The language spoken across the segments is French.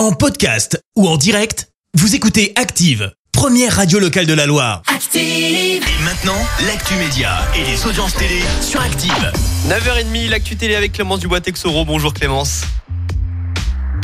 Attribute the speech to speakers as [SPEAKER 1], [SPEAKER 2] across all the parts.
[SPEAKER 1] En podcast ou en direct, vous écoutez Active, première radio locale de la Loire.
[SPEAKER 2] Active.
[SPEAKER 1] Et maintenant, l'actu média et les audiences télé sur Active.
[SPEAKER 3] 9h30, l'actu télé avec Clémence Dubois-Texoro. Bonjour Clémence.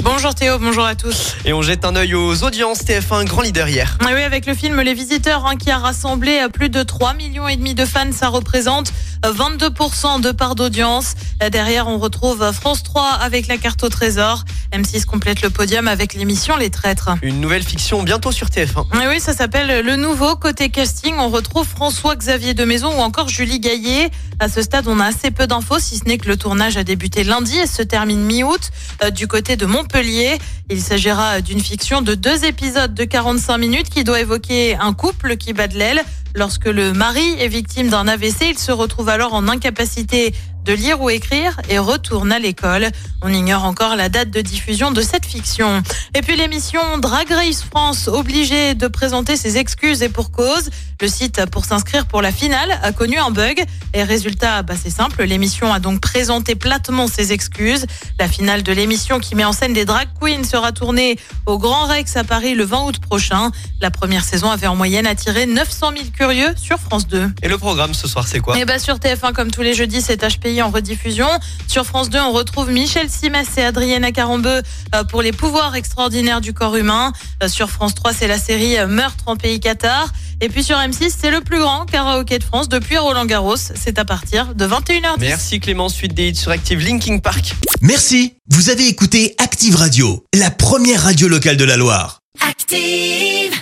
[SPEAKER 4] Bonjour Théo, bonjour à tous.
[SPEAKER 3] Et on jette un œil aux audiences TF1, grand leader hier.
[SPEAKER 4] Ah oui, avec le film Les Visiteurs hein, qui a rassemblé euh, plus de 3 millions et demi de fans, ça représente 22% de part d'audience. Euh, Derrière, on retrouve France 3 avec la carte au trésor. M6 complète le podium avec l'émission Les Traîtres.
[SPEAKER 3] Une nouvelle fiction bientôt sur TF1.
[SPEAKER 4] Ah oui, ça s'appelle Le Nouveau. Côté casting, on retrouve François-Xavier de Maison ou encore Julie Gaillet. À ce stade, on a assez peu d'infos, si ce n'est que le tournage a débuté lundi et se termine mi-août euh, du côté de Montpellier. Il s'agira d'une fiction de deux épisodes de 45 minutes qui doit évoquer un couple qui bat de l'aile. Lorsque le mari est victime d'un AVC, il se retrouve alors en incapacité de lire ou écrire et retourne à l'école. On ignore encore la date de diffusion de cette fiction. Et puis l'émission Drag Race France, obligée de présenter ses excuses et pour cause. Le site pour s'inscrire pour la finale a connu un bug. Et résultat, bah c'est simple, l'émission a donc présenté platement ses excuses. La finale de l'émission qui met en scène des drag queens sera tournée au Grand Rex à Paris le 20 août prochain. La première saison avait en moyenne attiré 900 000 curieux sur France 2.
[SPEAKER 3] Et le programme ce soir, c'est quoi?
[SPEAKER 4] Et bah sur TF1 comme tous les jeudis, c'est HPI en rediffusion. Sur France 2, on retrouve Michel Simès et Adrienne Carambeu euh, pour les pouvoirs extraordinaires du corps humain. Euh, Sur France 3, c'est la série euh, Meurtre en pays Qatar. Et puis sur M6, c'est le plus grand karaoké de France depuis Roland Garros. C'est à partir de 21h10.
[SPEAKER 3] Merci Clémence, suite des hits sur Active Linking Park.
[SPEAKER 1] Merci, vous avez écouté Active Radio, la première radio locale de la Loire.
[SPEAKER 2] Active.